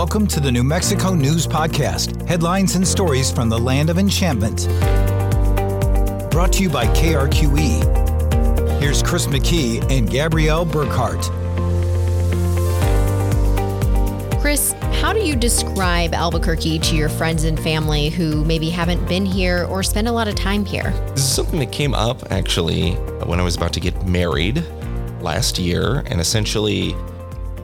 Welcome to the New Mexico News Podcast headlines and stories from the land of enchantment. Brought to you by KRQE. Here's Chris McKee and Gabrielle Burkhart. Chris, how do you describe Albuquerque to your friends and family who maybe haven't been here or spend a lot of time here? This is something that came up actually when I was about to get married last year. And essentially,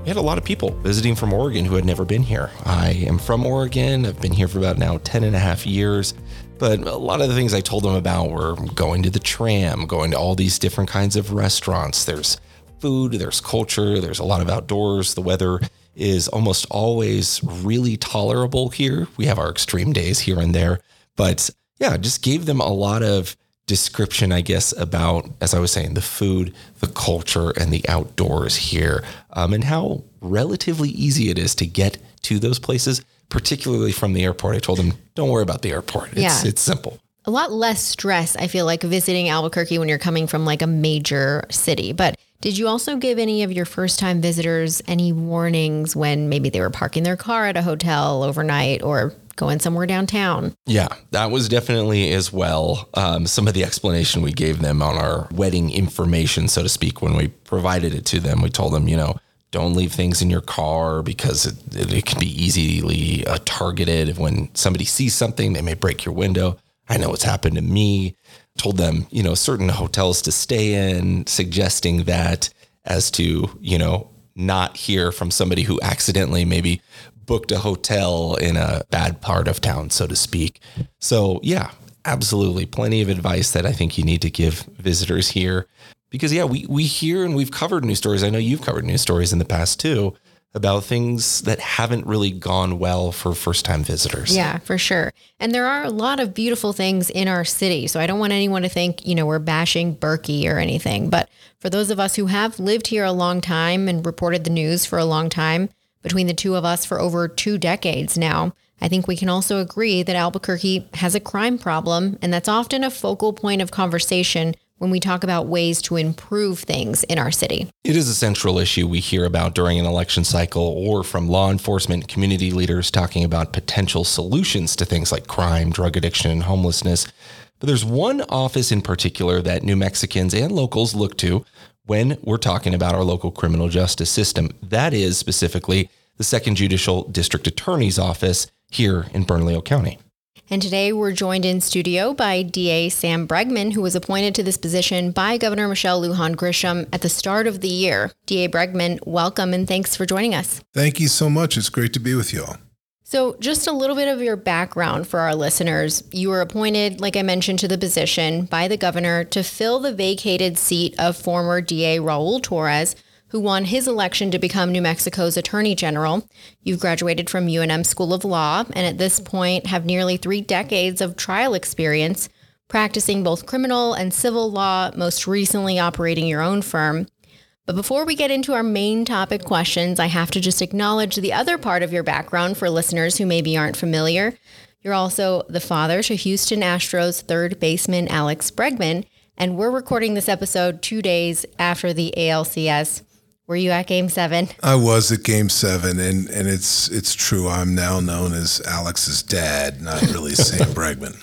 we had a lot of people visiting from Oregon who had never been here. I am from Oregon. I've been here for about now 10 and a half years. But a lot of the things I told them about were going to the tram, going to all these different kinds of restaurants. There's food, there's culture, there's a lot of outdoors. The weather is almost always really tolerable here. We have our extreme days here and there, but yeah, just gave them a lot of description, I guess, about, as I was saying, the food, the culture, and the outdoors here, um, and how relatively easy it is to get to those places, particularly from the airport. I told them, don't worry about the airport. It's, Yeah. it's simple. A lot less stress, I feel like, visiting Albuquerque when you're coming from like a major city. But did you also give any of your first time visitors any warnings when maybe they were parking their car at a hotel overnight or going somewhere downtown? Yeah, that was definitely as well um, some of the explanation we gave them on our wedding information, so to speak, when we provided it to them. We told them, you know, don't leave things in your car because it, it, can be easily uh, targeted. When somebody sees something, they may break your window. I know it's happened to me. Told them, you know, certain hotels to stay in, suggesting that as to, you know, not hear from somebody who accidentally maybe booked a hotel in a bad part of town, so to speak. So, yeah, absolutely. Plenty of advice that I think you need to give visitors here. Because, yeah, we, we hear and we've covered news stories. I know you've covered news stories in the past too about things that haven't really gone well for first time visitors. Yeah, for sure. And there are a lot of beautiful things in our city. So I don't want anyone to think, you know, we're bashing Burque or anything. But for those of us who have lived here a long time and reported the news for a long time, between the two of us for over two decades now, I think we can also agree that Albuquerque has a crime problem. And that's often a focal point of conversation when we talk about ways to improve things in our city. It is a central issue we hear about during an election cycle or from law enforcement community leaders talking about potential solutions to things like crime, drug addiction, and homelessness. But there's one office in particular that New Mexicans and locals look to when we're talking about our local criminal justice system. That is specifically the Second Judicial District Attorney's Office here in Bernalillo County. And today we're joined in studio by DA Sam Bregman, who was appointed to this position by Governor Michelle Lujan Grisham at the start of the year. DA Bregman, welcome and thanks for joining us. Thank you so much. It's great to be with you all. So, just a little bit of your background for our listeners. You were appointed, like I mentioned, to the position by the governor to fill the vacated seat of former DA Raul Torrez, who won his election to become New Mexico's Attorney General. You've graduated from UNM School of Law and at this point have nearly three decades of trial experience, practicing both criminal and civil law, most recently operating your own firm. But before we get into our main topic questions, I have to just acknowledge the other part of your background for listeners who maybe aren't familiar. You're also the father to Houston Astros third baseman Alex Bregman, and we're recording this episode two days after the ALCS. Were you at game seven? I was at Game Seven, and and it's it's true. I'm now known as Alex's dad, not really Sam Bregman.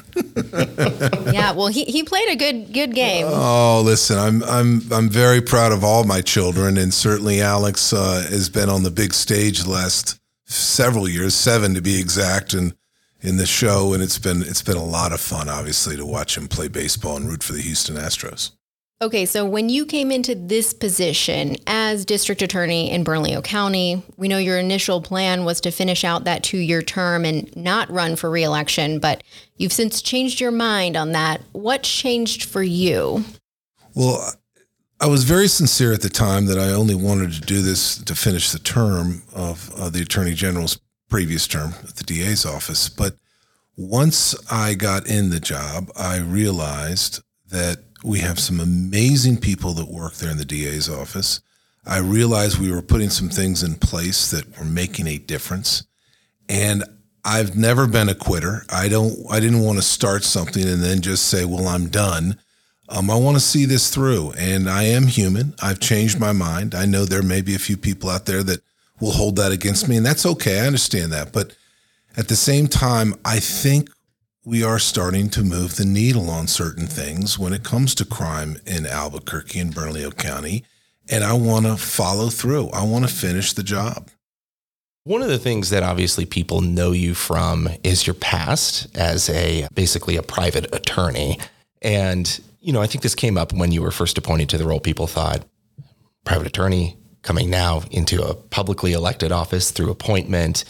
yeah, well, he, he played a good good game. Oh, listen, I'm I'm I'm very proud of all my children, and certainly Alex uh, has been on the big stage the last several years, seven to be exact, and in the show, and it's been it's been a lot of fun, obviously, to watch him play baseball and root for the Houston Astros. Okay, so when you came into this position as district attorney in Bernalillo County, we know your initial plan was to finish out that two year term and not run for reelection, but you've since changed your mind on that. What changed for you? Well, I was very sincere at the time that I only wanted to do this to finish the term of uh, the Attorney General's previous term at the DA's office. But once I got in the job, I realized that we have some amazing people that work there in the DA's office. I realized we were putting some things in place that were making a difference. And I've never been a quitter. I don't I didn't want to start something and then just say, "Well, I'm done." Um, I want to see this through, and I am human. I've changed my mind. I know there may be a few people out there that will hold that against me, and that's okay. I understand that. But at the same time, I think we are starting to move the needle on certain things when it comes to crime in Albuquerque and Bernalillo County. And I want to follow through. I want to finish the job. One of the things that obviously people know you from is your past as a basically a private attorney. And, you know, I think this came up when you were first appointed to the role. People thought private attorney coming now into a publicly elected office through appointment.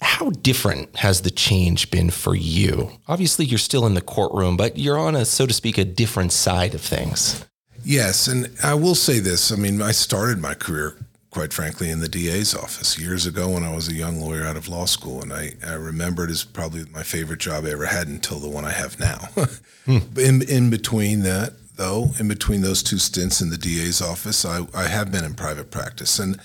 How different has the change been for you? Obviously, you're still in the courtroom, but you're on a, so to speak, a different side of things. Yes. And I will say this I mean, I started my career quite frankly, in the DA's office years ago when I was a young lawyer out of law school. And I, I remember it as probably my favorite job I ever had until the one I have now. hmm. in, in between that, though, in between those two stints in the DA's office, I, I have been in private practice. And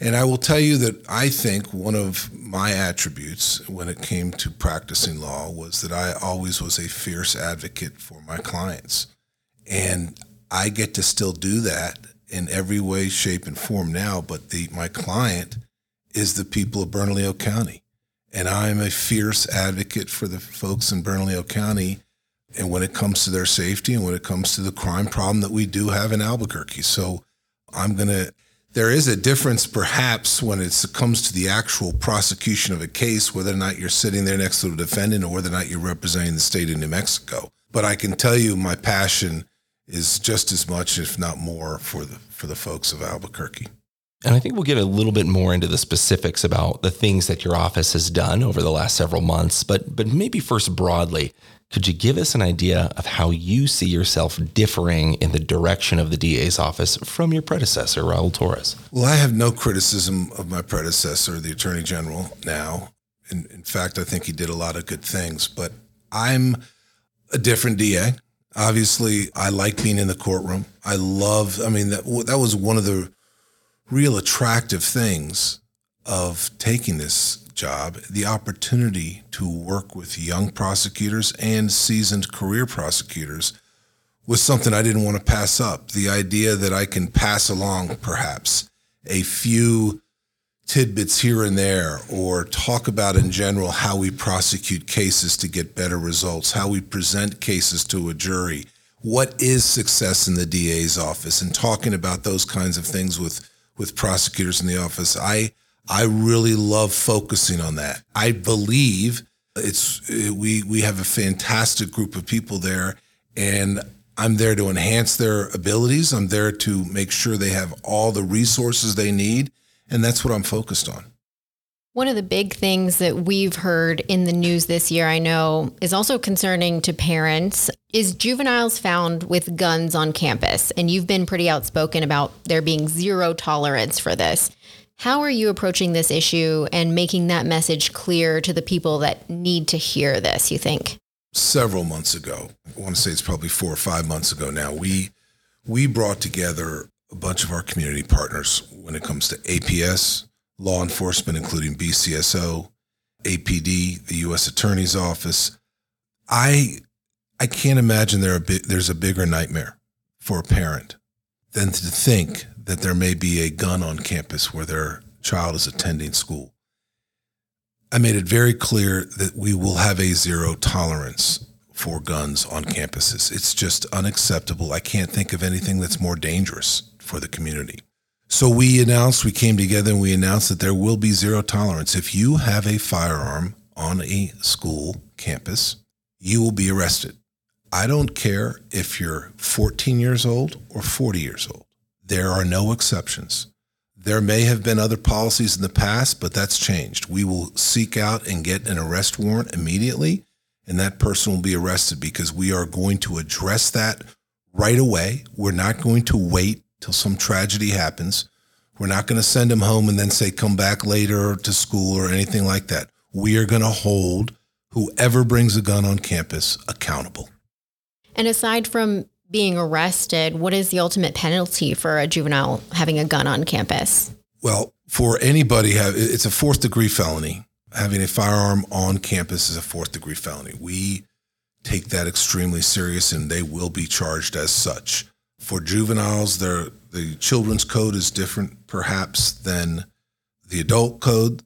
and I will tell you that I think one of my attributes when it came to practicing law was that I always was a fierce advocate for my clients. And I get to still do that in every way, shape, and form now. But the my client is the people of Bernalillo County, and I am a fierce advocate for the folks in Bernalillo County. And when it comes to their safety, and when it comes to the crime problem that we do have in Albuquerque, so I'm gonna. There is a difference, perhaps, when it comes to the actual prosecution of a case, whether or not you're sitting there next to the defendant or whether or not you're representing the state of New Mexico. But I can tell you my passion is just as much, if not more, for the for the folks of Albuquerque. And I think we'll get a little bit more into the specifics about the things that your office has done over the last several months. But but maybe first broadly, could you give us an idea of how you see yourself differing in the direction of the DA's office from your predecessor, Raul Torrez? Well, I have no criticism of my predecessor, the Attorney General, now. In, in fact, I think he did a lot of good things, but I'm a different DA. Obviously, I like being in the courtroom. I love. I mean, that that was one of the real attractive things of taking this job, the opportunity to work with young prosecutors and seasoned career prosecutors was something I didn't want to pass up. The idea that I can pass along perhaps a few tidbits here and there, or talk about in general how we prosecute cases to get better results, how we present cases to a jury, what is success in the DA's office, and talking about those kinds of things with with prosecutors in the office. I I really love focusing on that. I believe it's we we have a fantastic group of people there, and I'm there to enhance their abilities. I'm there to make sure they have all the resources they need and that's what I'm focused on. One of the big things that we've heard in the news this year, I know, is also concerning to parents is juveniles found with guns on campus. And you've been pretty outspoken about there being zero tolerance for this. How are you approaching this issue and making that message clear to the people that need to hear this, you think? Several months ago, I want to say it's probably four or five months ago now, we we brought together a bunch of our community partners when it comes to APS, law enforcement, including BCSO, APD, the U.S. Attorney's Office. I I can't imagine there a bi- there's a bigger nightmare for a parent than to think that there may be a gun on campus where their child is attending school. I made it very clear that we will have a zero tolerance for guns on campuses. It's just unacceptable. I can't think of anything that's more dangerous for the community. So we announced, we came together and we announced that there will be zero tolerance. If you have a firearm on a school campus, you will be arrested. I don't care if you're 14 years old or 40 years old. There are no exceptions. There may have been other policies in the past, but that's changed. We will seek out and get an arrest warrant immediately, and that person will be arrested because we are going to address that right away. We're not going to wait till some tragedy happens. We're not going to send them home and then say, come back later to school or anything like that. We are going to hold whoever brings a gun on campus accountable. And aside from being arrested, what is the ultimate penalty for a juvenile having a gun on campus? Well, for anybody, it's a fourth degree felony. Having a firearm on campus is a fourth degree felony. We take that extremely serious and they will be charged as such for juveniles, the children's code is different perhaps than The adult code,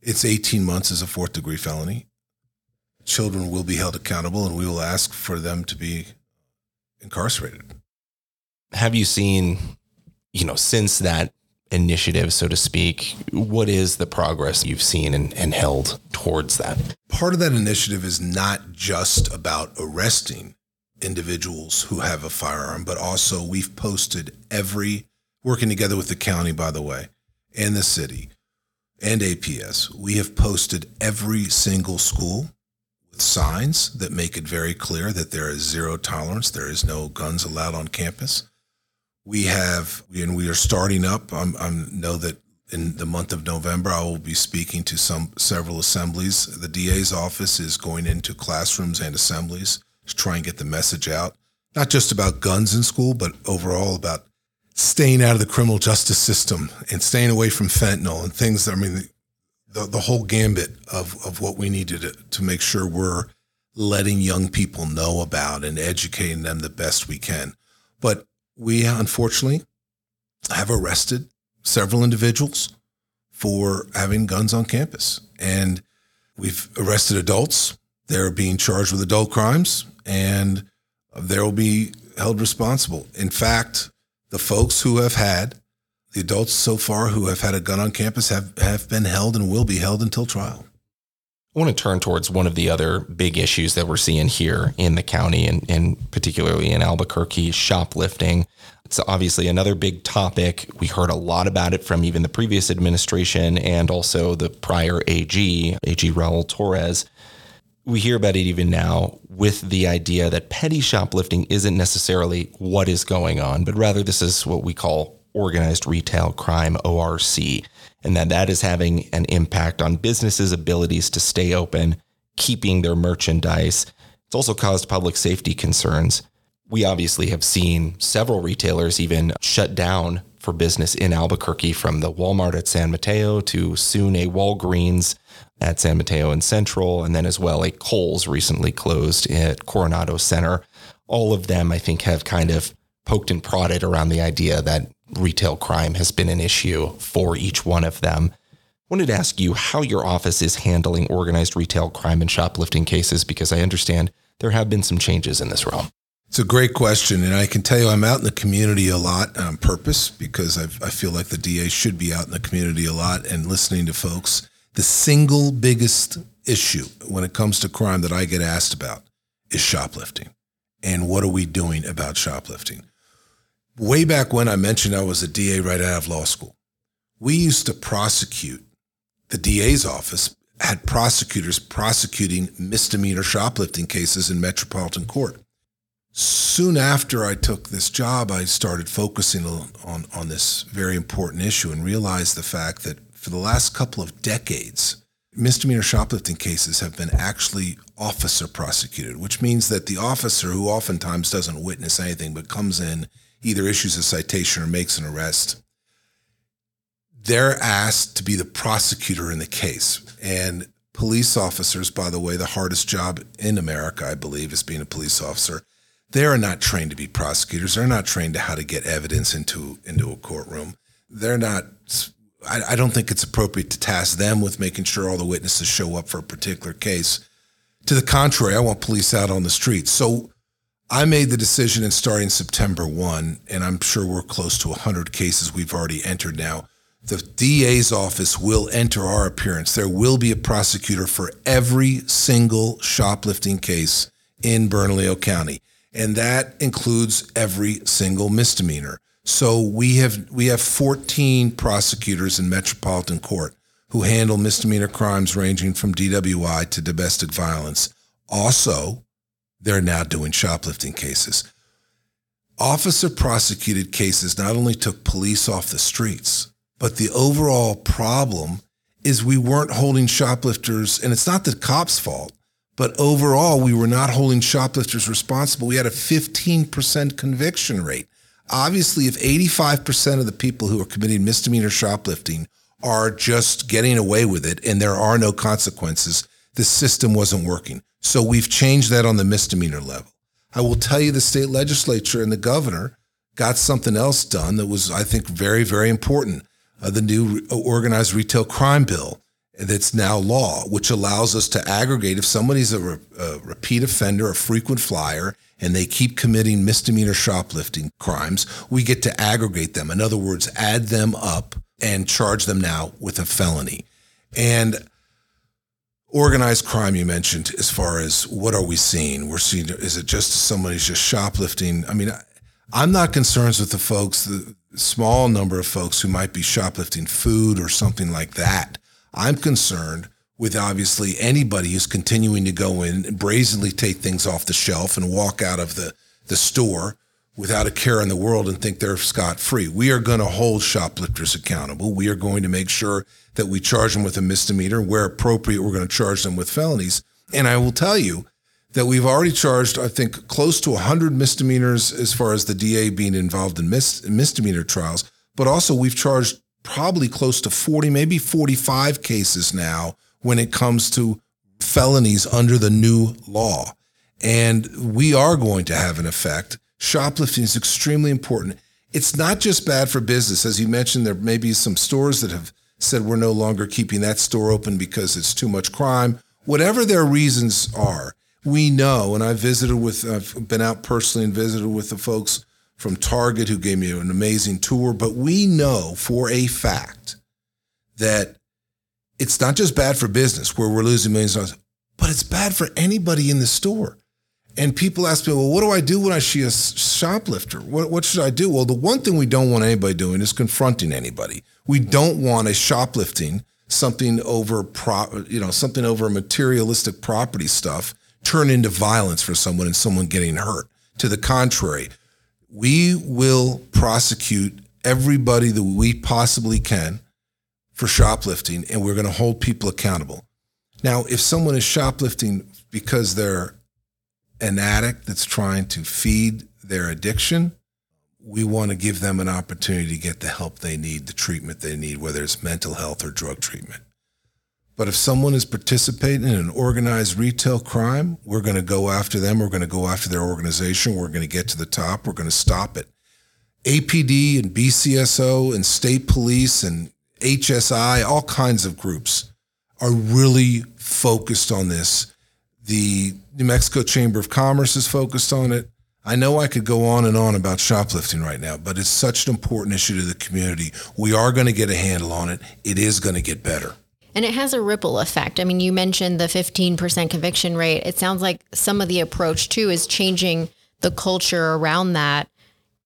it's 18 months as a fourth degree felony. Children will be held accountable and we will ask for them to be incarcerated. Have you seen, you know, since that initiative, so to speak, what is the progress you've seen and, and held towards that? Part of that initiative is not just about arresting individuals who have a firearm, but also we've posted every, working together with the county, by the way, and the city and APS, we have posted every single school signs that make it very clear that there is zero tolerance. There is no guns allowed on campus. We have, and we are starting up. I know that in the month of November, I will be speaking to some several assemblies. The DA's office is going into classrooms and assemblies to try and get the message out, not just about guns in school, but overall about staying out of the criminal justice system and staying away from fentanyl and things. That, I mean, the, the whole gambit of, of what we needed to, to make sure we're letting young people know about and educating them the best we can. But we unfortunately have arrested several individuals for having guns on campus. And we've arrested adults. They're being charged with adult crimes and they will be held responsible. In fact, the folks who have had the adults so far who have had a gun on campus have, have been held and will be held until trial. I want to turn towards one of the other big issues that we're seeing here in the county and, and particularly in Albuquerque shoplifting. It's obviously another big topic. We heard a lot about it from even the previous administration and also the prior AG, AG Raul Torrez. We hear about it even now with the idea that petty shoplifting isn't necessarily what is going on, but rather this is what we call organized retail crime, ORC and that that is having an impact on businesses' abilities to stay open, keeping their merchandise. It's also caused public safety concerns. We obviously have seen several retailers even shut down for business in Albuquerque from the Walmart at San Mateo to soon a Walgreens at San Mateo and Central, and then as well a Kohl's recently closed at Coronado Center. All of them, I think, have kind of poked and prodded around the idea that retail crime has been an issue for each one of them. I wanted to ask you how your office is handling organized retail crime and shoplifting cases because I understand there have been some changes in this realm. It's a great question. And I can tell you, I'm out in the community a lot on purpose because I've, i feel like the DA should be out in the community a lot and listening to folks. The single biggest issue when it comes to crime that I get asked about is shoplifting. And what are we doing about shoplifting? Way back when I mentioned I was a DA right out of law school, we used to prosecute, the DA's office had prosecutors prosecuting misdemeanor shoplifting cases in Metropolitan Court. Soon after I took this job, I started focusing on, on this very important issue and realized the fact that for the last couple of decades, misdemeanor shoplifting cases have been actually officer prosecuted, which means that the officer, who oftentimes doesn't witness anything but comes in either issues a citation or makes an arrest, they're asked to be the prosecutor in the case. And police officers, by the way, the hardest job in America, I believe, is being a police officer. They are not trained to be prosecutors. They're not trained to how to get evidence into into a courtroom. They're not. I, I don't think it's appropriate to task them with making sure all the witnesses show up for a particular case. To the contrary, I want police out on the streets. So I made the decision in starting September 1, and I'm sure we're close to 100 cases we've already entered now. The DA's office will enter our appearance. There will be a prosecutor for every single shoplifting case in Bernalillo County, and that includes every single misdemeanor. So we have we have 14 prosecutors in Metropolitan Court who handle misdemeanor crimes ranging from DWI to domestic violence. Also, they're now doing shoplifting cases. Officer prosecuted cases not only took police off the streets, but the overall problem is we weren't holding shoplifters, and it's not the cops' fault, but overall, we were not holding shoplifters responsible. We had a 15% conviction rate. Obviously, if 85% of the people who are committing misdemeanor shoplifting are just getting away with it and there are no consequences, the system wasn't working. So we've changed that on the misdemeanor level. I will tell you the state legislature and the governor got something else done that was, I think, very, very important. uh, the new organized retail crime bill that's now law, which allows us to aggregate if somebody's a, re- a, repeat offender, a frequent flyer, and they keep committing misdemeanor shoplifting crimes, we get to aggregate them. In other words, add them up and charge them now with a felony. And organized crime you mentioned as far as what are we seeing? We're seeing is it just somebody's just shoplifting? I mean i'm not concerned with the folks the small number of folks who might be shoplifting food or something like that. I'm concerned with obviously anybody who's continuing to go in and brazenly take things off the shelf and walk out of the, the store without a care in the world and think they're scot free. We are going to hold shoplifters accountable. We are going to make sure that we charge them with a misdemeanor. Where appropriate, we're going to charge them with felonies. And I will tell you that we've already charged, I think, close to 100 misdemeanors as far as the DA being involved in mis- misdemeanor trials. But also, we've charged probably close to 40, maybe 45 cases now when it comes to felonies under the new law. And we are going to have an effect. Shoplifting is extremely important. It's not just bad for business. As you mentioned, there may be some stores that have said we're no longer keeping that store open because it's too much crime. Whatever their reasons are, we know, and I've visited with, I've been out personally and visited with the folks from Target who gave me an amazing tour. But we know for a fact that it's not just bad for business where we're losing millions of dollars, but it's bad for anybody in the store. And people ask me, well, what do I do when I see a shoplifter? What, what should I do? Well, the one thing we don't want anybody doing is confronting anybody. We don't want a shoplifting something over, pro, you know, something over materialistic property stuff turn into violence for someone and someone getting hurt. To the contrary, we will prosecute everybody that we possibly can for shoplifting and we're going to hold people accountable. Now, if someone is shoplifting because they're an addict that's trying to feed their addiction, we want to give them an opportunity to get the help they need, the treatment they need, whether it's mental health or drug treatment. But if someone is participating in an organized retail crime, we're going to go after them. We're going to go after their organization. We're going to get to the top. We're going to stop it. APD and BCSO and state police and HSI, all kinds of groups are really focused on this. The New Mexico Chamber of Commerce is focused on it. I know I could go on and on about shoplifting right now, but it's such an important issue to the community. We are going to get a handle on it. It is going to get better. And it has a ripple effect. I mean, you mentioned the 15% conviction rate. It sounds like some of the approach too is changing the culture around that.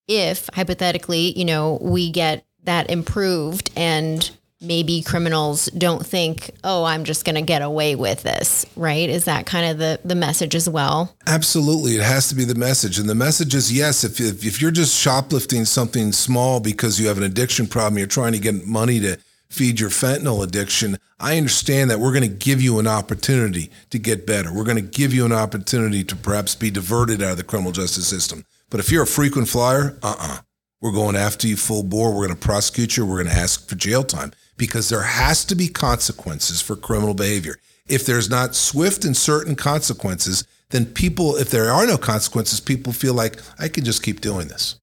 If hypothetically, you know, we get that improved and maybe criminals don't think, oh, I'm just going to get away with this, right? Is that kind of the, the message as well? Absolutely. It has to be the message. And the message is yes, if, if, if you're just shoplifting something small because you have an addiction problem, you're trying to get money to feed your fentanyl addiction, I understand that we're going to give you an opportunity to get better. We're going to give you an opportunity to perhaps be diverted out of the criminal justice system. But if you're a frequent flyer, uh uh-uh. uh, we are going after you full bore. We're going to prosecute you. We're going to ask for jail time because there has to be consequences for criminal behavior. If there's not swift and certain consequences, then people, if there are no consequences, people feel like I can just keep doing this.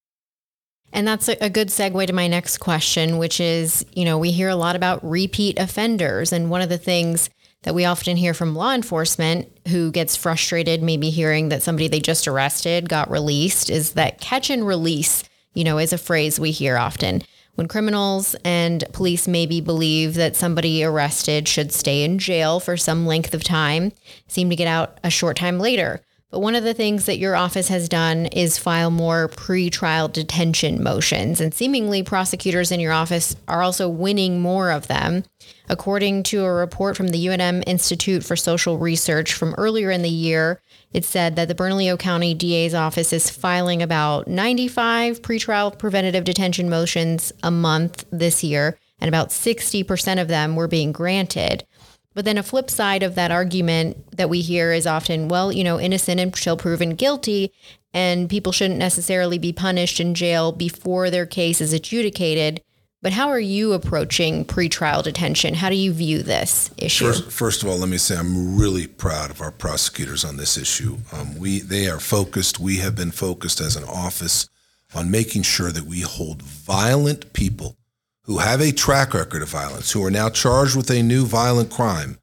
And that's a good segue to my next question, which is, you know, we hear a lot about repeat offenders. And one of the things that we often hear from law enforcement who gets frustrated, maybe hearing that somebody they just arrested got released, is that catch and release, you know, is a phrase we hear often. When criminals and police maybe believe that somebody arrested should stay in jail for some length of time, seem to get out a short time later. But one of the things that your office has done is file more pre-trial detention motions, and seemingly prosecutors in your office are also winning more of them. According to a report from the UNM Institute for Social Research from earlier in the year, it said that the Bernalillo County DA's office is filing about 95 pretrial preventative detention motions a month this year, and about 60% of them were being granted. But then a flip side of that argument that we hear is often, well, you know, innocent until proven guilty, and people shouldn't necessarily be punished in jail before their case is adjudicated. But how are you approaching pretrial detention? How do you view this issue? First, first of all, let me say I'm really proud of our prosecutors on this issue. Um, we they are focused. We have been focused as an office on making sure that we hold violent people who have a track record of violence, who are now charged with a new violent crime,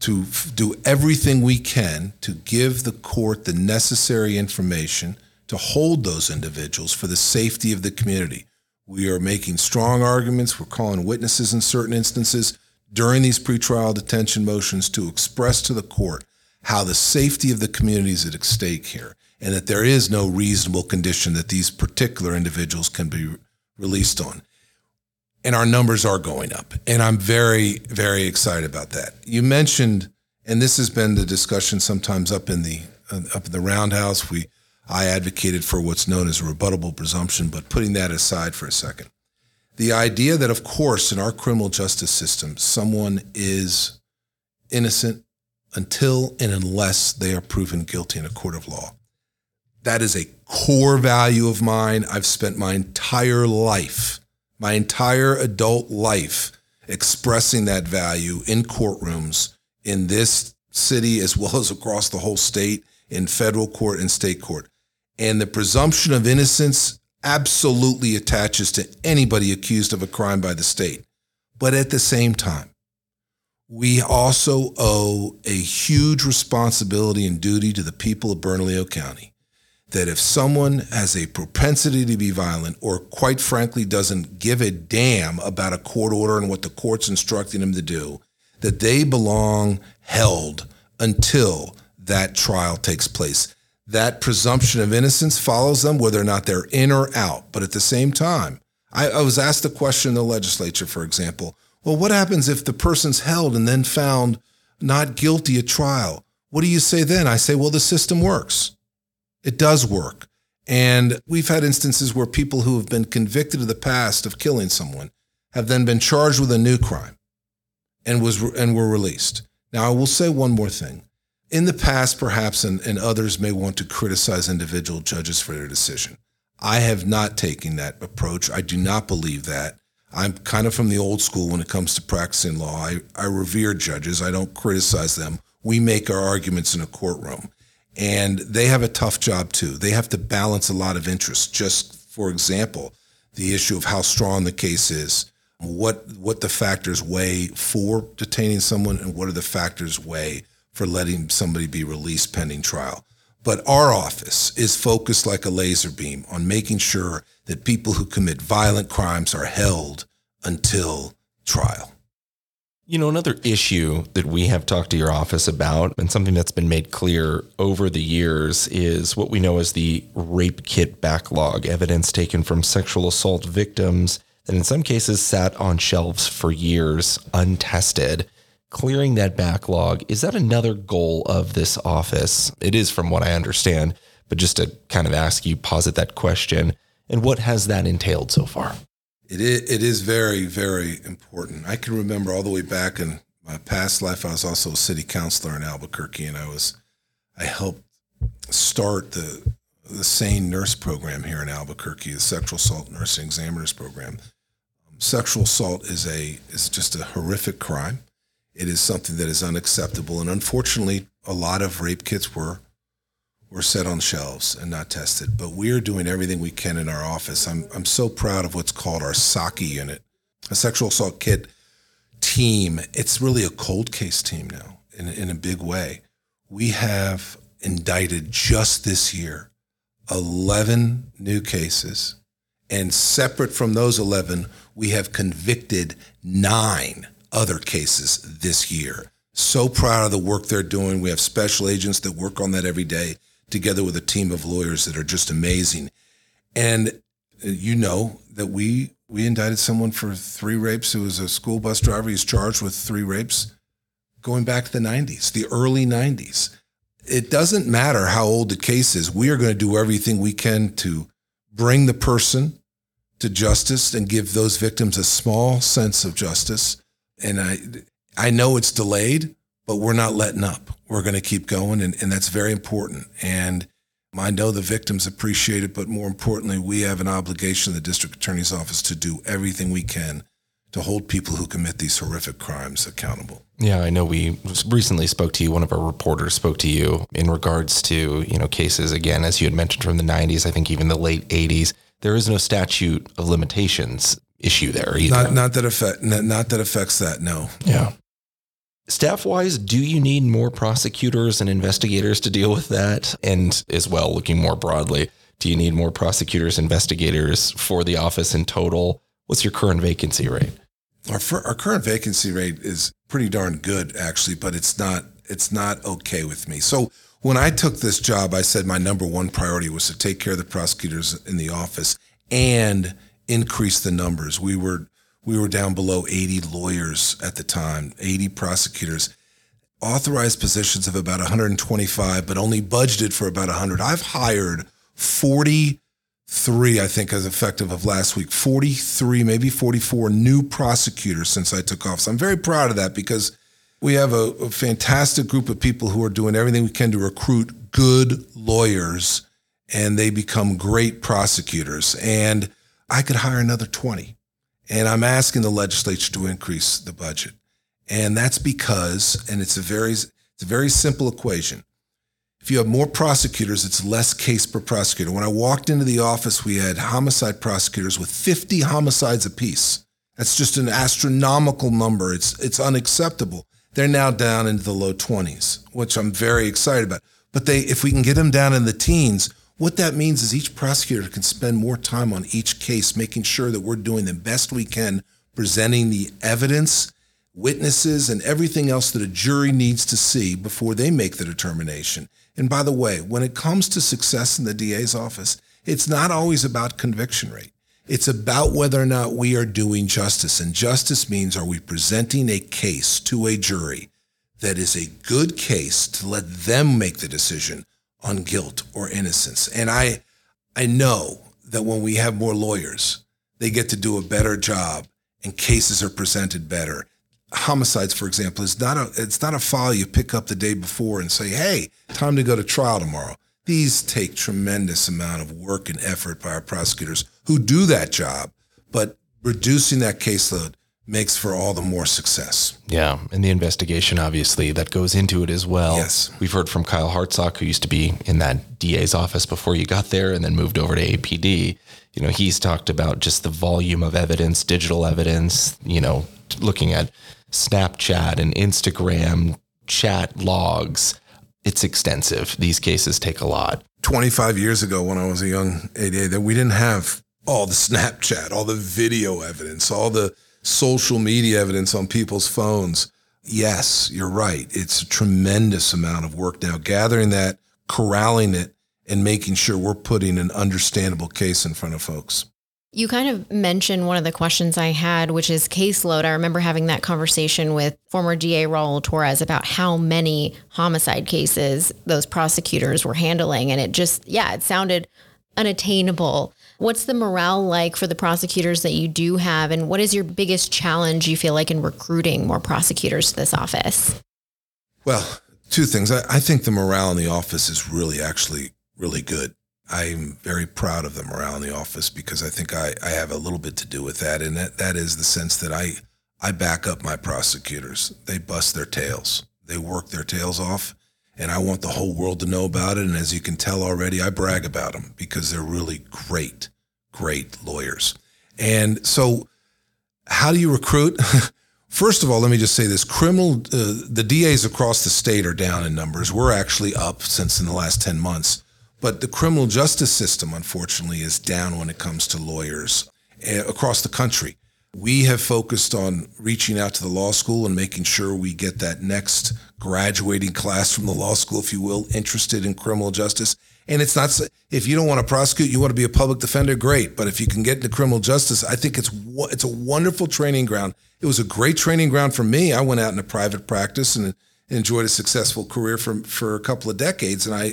to f- do everything we can to give the court the necessary information to hold those individuals for the safety of the community. We are making strong arguments. We're calling witnesses in certain instances during these pretrial detention motions to express to the court how the safety of the community is at stake here and that there is no reasonable condition that these particular individuals can be released on and our numbers are going up. And I'm very, very excited about that. You mentioned, and this has been the discussion sometimes up in the uh, up in the roundhouse. We I advocated for what's known as a rebuttable presumption, but putting that aside for a second, the idea that, of course, in our criminal justice system, someone is innocent until and unless they are proven guilty in a court of law. That is a core value of mine. I've spent my entire life my entire adult life expressing that value in courtrooms in this city as well as across the whole state, in federal court and state court. And the presumption of innocence absolutely attaches to anybody accused of a crime by the state. But at the same time, we also owe a huge responsibility and duty to the people of Bernalillo County that if someone has a propensity to be violent or quite frankly doesn't give a damn about a court order and what the court's instructing them to do, that they belong held until that trial takes place. That presumption of innocence follows them whether or not they're in or out. But at the same time, I, I was asked a question in the legislature, for example. Well, what happens if the person's held and then found not guilty at trial? What do you say then? I say, well, the system works. It does work. And we've had instances where people who have been convicted of the past of killing someone have then been charged with a new crime and was and were released. Now I will say one more thing. In the past, perhaps, and, and others may want to criticize individual judges for their decision. I have not taken that approach. I do not believe that. I'm kind of from the old school when it comes to practicing law. I, I revere judges. I don't criticize them. We make our arguments in a courtroom. And they have a tough job too. They have to balance a lot of interests. Just for example, the issue of how strong the case is, what what the factors weigh for detaining someone, and what are the factors weigh for letting somebody be released pending trial. But our office is focused like a laser beam on making sure that people who commit violent crimes are held until trial. You know, another issue that we have talked to your office about, and something that's been made clear over the years, is what we know as the rape kit backlog evidence taken from sexual assault victims that in some cases sat on shelves for years untested. Clearing that backlog, is that another goal of this office? It is, from what I understand, but just to kind of ask you, posit that question, and what has that entailed so far? It is, it is very, very important. I can remember all the way back in my past life, I was also a city councilor in Albuquerque, and I was, I helped start the the SANE nurse program here in Albuquerque, the sexual assault nursing examiners program. Um, sexual assault is a is just a horrific crime. It is something that is unacceptable, and unfortunately, a lot of rape kits were were set on shelves and not tested. But we are doing everything we can in our office. I'm, I'm so proud of what's called our SAKI unit, a sexual assault kit team. It's really a cold case team now in, in a big way. We have indicted just this year 11 new cases. And separate from those 11, we have convicted nine other cases this year. So proud of the work they're doing. We have special agents that work on that every day together with a team of lawyers that are just amazing. And uh, you know that we we indicted someone for three rapes who was a school bus driver. He's charged with three rapes going back to the 90s, the early 90s. It doesn't matter how old the case is. We are going to do everything we can to bring the person to justice and give those victims a small sense of justice. And I I know it's delayed, but we're not letting up. We're going to keep going, and, and that's very important. And I know the victims appreciate it, but more importantly, we have an obligation in the district attorney's office to do everything we can to hold people who commit these horrific crimes accountable. Yeah, I know we recently spoke to you. One of our reporters spoke to you in regards to, you know, cases again, as you had mentioned from the 90s, I think even the late 80s. There is no statute of limitations issue there either. Not not that affect not, not that affects that. No. Yeah. Staff wise, do you need more prosecutors and investigators to deal with that? And as well, looking more broadly, do you need more prosecutors, investigators for the office in total? What's your current vacancy rate? Our our current vacancy rate is pretty darn good, actually, but it's not it's not okay with me. So when I took this job, I said my number one priority was to take care of the prosecutors in the office and increase the numbers. We were we were down below 80 lawyers at the time, 80 prosecutors. Authorized positions of about 125, but only budgeted for about 100. I've hired 43, I think, as effective of last week, 43, maybe 44 new prosecutors since I took office. I'm very proud of that because we have a, a fantastic group of people who are doing everything we can to recruit good lawyers and they become great prosecutors. And I could hire another 20. And I'm asking the legislature to increase the budget. And that's because, and it's a very, it's a very simple equation. If you have more prosecutors, it's less case per prosecutor. When I walked into the office, we had homicide prosecutors with 50 homicides apiece. That's just an astronomical number. It's, it's unacceptable. They're now down into the low 20s, which I'm very excited about. But they, if we can get them down in the teens, what that means is each prosecutor can spend more time on each case, making sure that we're doing the best we can, presenting the evidence, witnesses, and everything else that a jury needs to see before they make the determination. And by the way, when it comes to success in the DA's office, it's not always about conviction rate. It's about whether or not we are doing justice. And justice means are we presenting a case to a jury that is a good case to let them make the decision on guilt or innocence. And I, I know that when we have more lawyers, they get to do a better job and cases are presented better. Homicides, for example, is not a, it's not a file you pick up the day before and say, hey, time to go to trial tomorrow. These take tremendous amount of work and effort by our prosecutors who do that job, but reducing that caseload makes for all the more success. Yeah, and the investigation obviously that goes into it as well. Yes. We've heard from Kyle Hartsock, who used to be in that DA's office before you got there and then moved over to APD. You know, he's talked about just the volume of evidence, digital evidence, you know, looking at Snapchat and Instagram chat logs. It's extensive. These cases take a lot. 25 years ago when I was a young ADA that we didn't have all the Snapchat, all the video evidence, all the social media evidence on people's phones. Yes, you're right. It's a tremendous amount of work now gathering that, corralling it, and making sure we're putting an understandable case in front of folks. You kind of mentioned one of the questions I had, which is caseload. I remember having that conversation with former DA Raul Torrez about how many homicide cases those prosecutors were handling. And it just, yeah, it sounded unattainable. What's the morale like for the prosecutors that you do have? And what is your biggest challenge you feel like in recruiting more prosecutors to this office? Well, two things. I, I think the morale in the office is really actually really good. I'm very proud of the morale in the office because I think I, I have a little bit to do with that. And that, that is the sense that I, I back up my prosecutors. They bust their tails. They work their tails off and I want the whole world to know about it. And as you can tell already, I brag about them because they're really great, great lawyers. And so, how do you recruit? First of all, let me just say this: criminal, uh, the DAs across the state are down in numbers. We're actually up since in the last ten months, but the criminal justice system, unfortunately, is down when it comes to lawyers uh, across the country. We have focused on reaching out to the law school and making sure we get that next graduating class from the law school, if you will, interested in criminal justice. And it's not, if you don't want to prosecute, you want to be a public defender, great. But if you can get into criminal justice, I think it's, it's a wonderful training ground. It was a great training ground for me. I went out into private practice and enjoyed a successful career for, for a couple of decades. And I,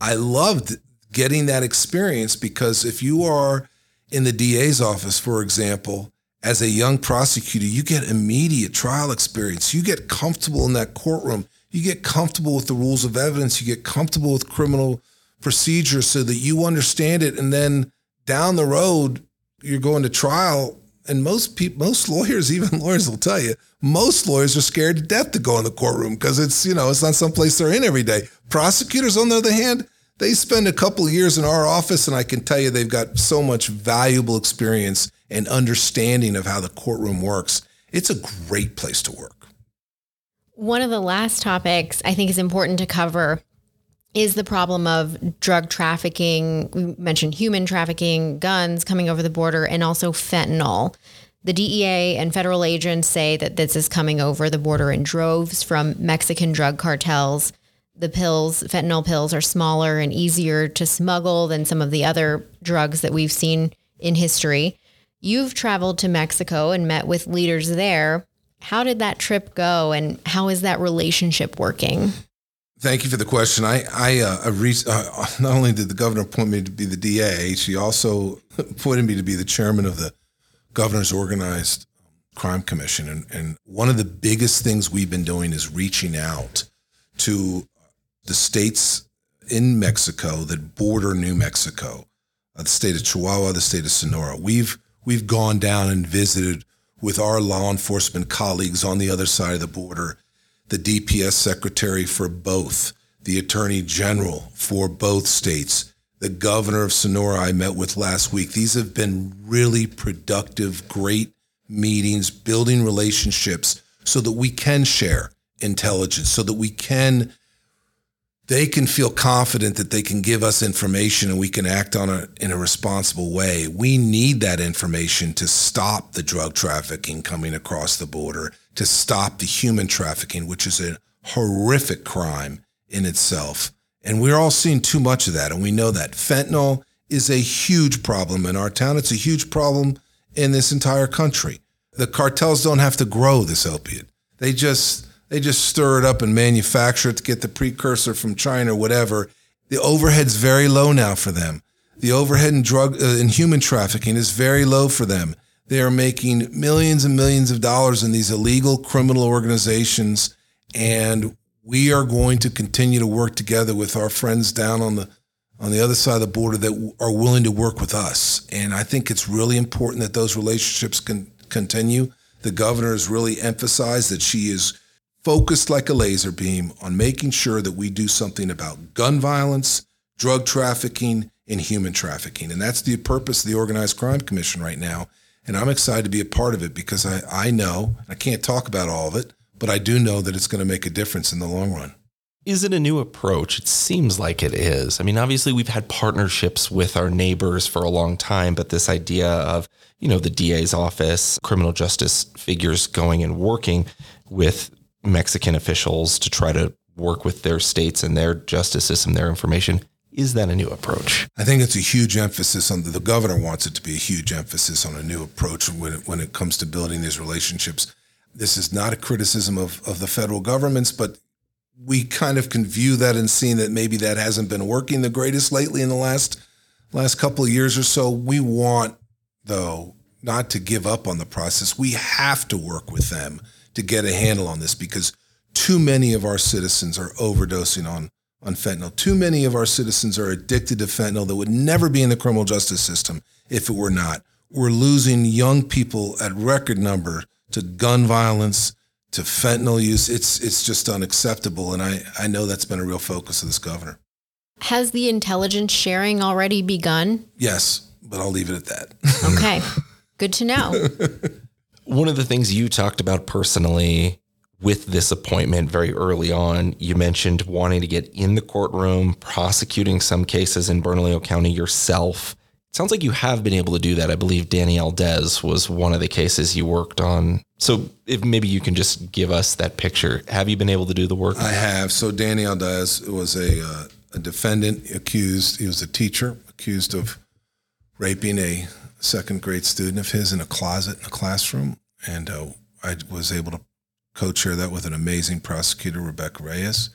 I loved getting that experience because if you are in the DA's office, for example, as a young prosecutor, you get immediate trial experience. You get comfortable in that courtroom. You get comfortable with the rules of evidence. You get comfortable with criminal procedure so that you understand it. And then down the road, you're going to trial. And most people, most lawyers, even lawyers will tell you, most lawyers are scared to death to go in the courtroom because it's, you know, it's not someplace they're in every day. Prosecutors, on the other hand, they spend a couple of years in our office, and I can tell you they've got so much valuable experience and understanding of how the courtroom works, it's a great place to work. One of the last topics I think is important to cover is the problem of drug trafficking. We mentioned human trafficking, guns coming over the border, and also fentanyl. The DEA and federal agents say that this is coming over the border in droves from Mexican drug cartels. The pills, fentanyl pills, are smaller and easier to smuggle than some of the other drugs that we've seen in history. You've traveled to Mexico and met with leaders there. How did that trip go, and how is that relationship working? Thank you for the question. I, I, uh, uh, not only did the governor appoint me to be the DA, she also appointed me to be the chairman of the governor's organized crime commission. And, and one of the biggest things we've been doing is reaching out to the states in Mexico that border New Mexico, uh, the state of Chihuahua, the state of Sonora. We've we've gone down and visited with our law enforcement colleagues on the other side of the border, the DPS secretary for both, the attorney general for both states, the governor of Sonora I met with last week. These have been really productive, great meetings, building relationships so that we can share intelligence, so that we can they can feel confident that they can give us information and we can act on it in a responsible way. We need that information to stop the drug trafficking coming across the border, to stop the human trafficking, which is a horrific crime in itself. And we're all seeing too much of that. And we know that fentanyl is a huge problem in our town. It's a huge problem in this entire country. The cartels don't have to grow this opiate. They just they just stir it up and manufacture it to get the precursor from China whatever. The overhead's very low now for them. The overhead in drug uh, in human trafficking is very low for them. They are making millions and millions of dollars in these illegal criminal organizations, and we are going to continue to work together with our friends down on the on the other side of the border that are willing to work with us. And I think it's really important that those relationships can continue. The governor has really emphasized that she is focused like a laser beam on making sure that we do something about gun violence, drug trafficking, and human trafficking. And that's the purpose of the Organized Crime Commission right now. And I'm excited to be a part of it because I, I know, I can't talk about all of it, but I do know that it's going to make a difference in the long run. Is it a new approach? It seems like it is. I mean, obviously, we've had partnerships with our neighbors for a long time, but this idea of, you know, the DA's office, criminal justice figures going and working with Mexican officials to try to work with their states and their justice system, their information. Is that a new approach? I think it's a huge emphasis on the, governor wants it to be a huge emphasis on a new approach when it, when it comes to building these relationships. This is not a criticism of, of the federal governments, but we kind of can view that and seeing that maybe that hasn't been working the greatest lately in the last last couple of years or so. We want, though, not to give up on the process. We have to work with them to get a handle on this because too many of our citizens are overdosing on on fentanyl. Too many of our citizens are addicted to fentanyl that would never be in the criminal justice system if it were not. We're losing young people at record number to gun violence, to fentanyl use. It's it's just unacceptable. And I, I know that's been a real focus of this governor. Has the intelligence sharing already begun? Yes, but I'll leave it at that. Okay. Good to know. One of the things you talked about personally with this appointment very early on, you mentioned wanting to get in the courtroom, prosecuting some cases in Bernalillo County yourself. It sounds like you have been able to do that. I believe Danny Aldez was one of the cases you worked on. So if maybe you can just give us that picture. Have you been able to do the work? I have. So Danny Aldez was a, uh, a defendant accused. He was a teacher accused of raping a second grade student of his in a closet in a classroom. And uh, I was able to co chair that with an amazing prosecutor, Rebecca Reyes.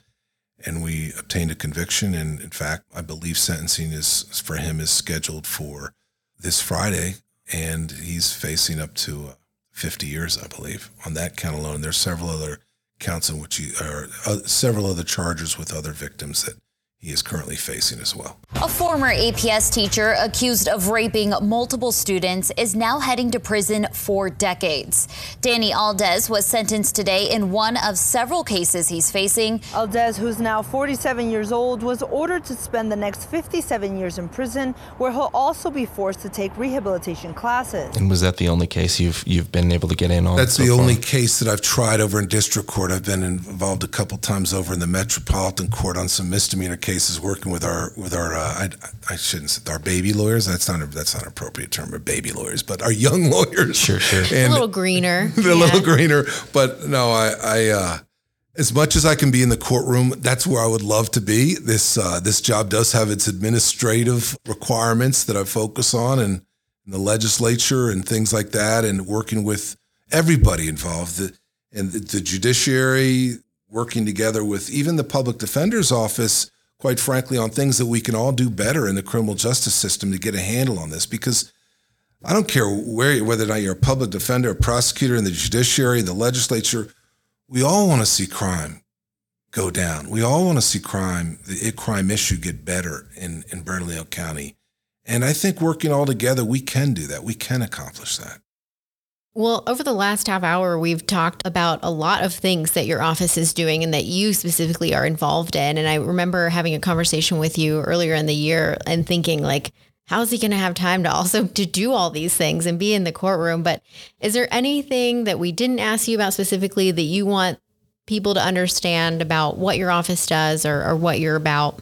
And we obtained a conviction. And in fact, I believe sentencing is for him is scheduled for this Friday. And he's facing up to uh, 50 years, I believe, on that count alone. There's several other counts in which he, or uh, several other charges with other victims that he is currently facing as well. A former APS teacher accused of raping multiple students is now heading to prison for decades. Danny Aldez was sentenced today in one of several cases he's facing. Aldez, who's now 47 years old, was ordered to spend the next 57 years in prison, where he'll also be forced to take rehabilitation classes. And was that the only case you've you've been able to get in on? That's so the far? only case that I've tried over in district court. I've been involved a couple times over in the Metropolitan Court on some misdemeanor cases working with our with our uh, I, I shouldn't say our baby lawyers. That's not a, that's not an appropriate term. Our baby lawyers, but our young lawyers. Sure, sure. a little greener. a little greener. But no, I, I uh, as much as I can be in the courtroom, that's where I would love to be. This uh, this job does have its administrative requirements that I focus on, and, and the legislature and things like that, and working with everybody involved, the, and the, the judiciary, working together with even the public defender's office. Quite frankly, on things that we can all do better in the criminal justice system to get a handle on this, because I don't care where, whether or not you're a public defender, a prosecutor in the judiciary, the legislature. We all want to see crime go down. We all want to see crime, the crime issue get better in, in Bernalillo County. And I think working all together, we can do that. We can accomplish that. Well, over the last half hour, we've talked about a lot of things that your office is doing and that you specifically are involved in. And I remember having a conversation with you earlier in the year and thinking like, how's he going to have time to also to do all these things and be in the courtroom? But is there anything that we didn't ask you about specifically that you want people to understand about what your office does or, or what you're about?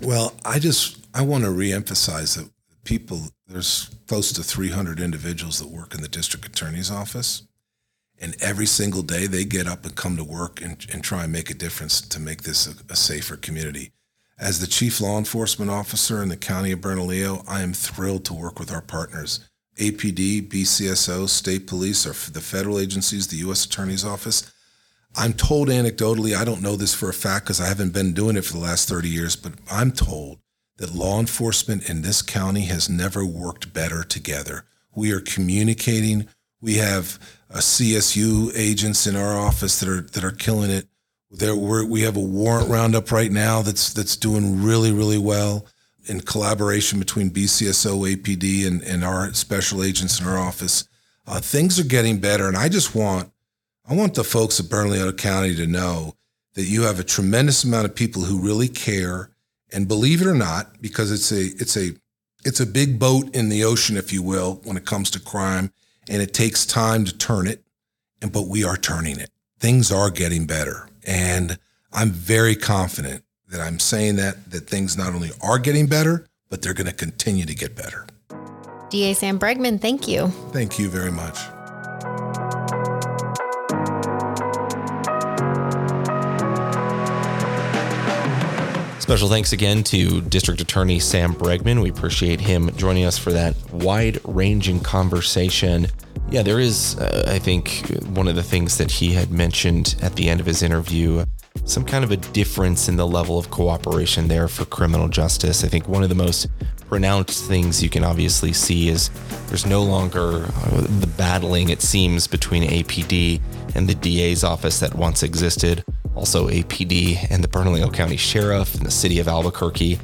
Well, I just I want to reemphasize that people there's close to 300 individuals that work in the district attorney's office, and every single day they get up and come to work and, and try and make a difference to make this a, a safer community. As the chief law enforcement officer in the county of Bernalillo, I am thrilled to work with our partners. APD, BCSO, state police, or the federal agencies, the U.S. Attorney's Office. I'm told anecdotally, I don't know this for a fact because I haven't been doing it for the last 30 years, but I'm told that law enforcement in this county has never worked better together. We are communicating. We have a CSU agents in our office that are that are killing it. There, we have a warrant roundup right now that's that's doing really really well in collaboration between BCSO, APD, and, and our special agents in our office. Uh, things are getting better, and I just want I want the folks of Bernalillo County to know that you have a tremendous amount of people who really care, and believe it or not, because it's a it's a it's a big boat in the ocean, if you will, when it comes to crime, and it takes time to turn it, and but we are turning it. Things are getting better, and I'm very confident that I'm saying that that things not only are getting better, but they're going to continue to get better. DA Sam Bregman, thank you. Thank you very much. Special thanks again to District Attorney Sam Bregman. We appreciate him joining us for that wide ranging conversation. Yeah, there is, uh, I think, one of the things that he had mentioned at the end of his interview some kind of a difference in the level of cooperation there for criminal justice. I think one of the most pronounced things you can obviously see is there's no longer uh, the battling, it seems, between APD and the DA's office that once existed. Also, APD and the Bernalillo County Sheriff and the city of Albuquerque.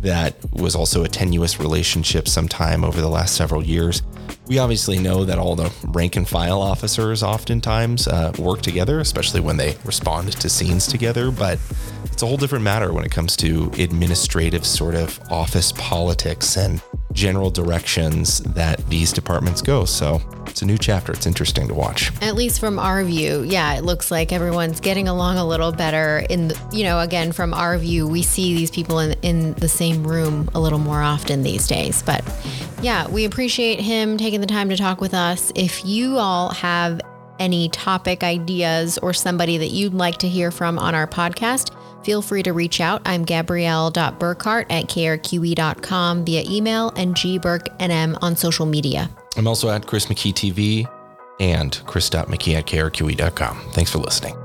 That was also a tenuous relationship sometime over the last several years. We obviously know that all the rank and file officers oftentimes uh, work together, especially when they respond to scenes together. But it's a whole different matter when it comes to administrative sort of office politics and general directions that these departments go. So it's a new chapter. It's interesting to watch. At least from our view, yeah, it looks like everyone's getting along a little better. In the, you know, again, from our view, we see these people in in the same room a little more often these days. But yeah, we appreciate him taking the time to talk with us. If you all have any topic ideas or somebody that you'd like to hear from on our podcast, feel free to reach out. I'm Gabrielle.Burkhart at krqe.com via email and gburknm on social media. I'm also at Chris McKee TV and chris.mckee at krqe.com. Thanks for listening.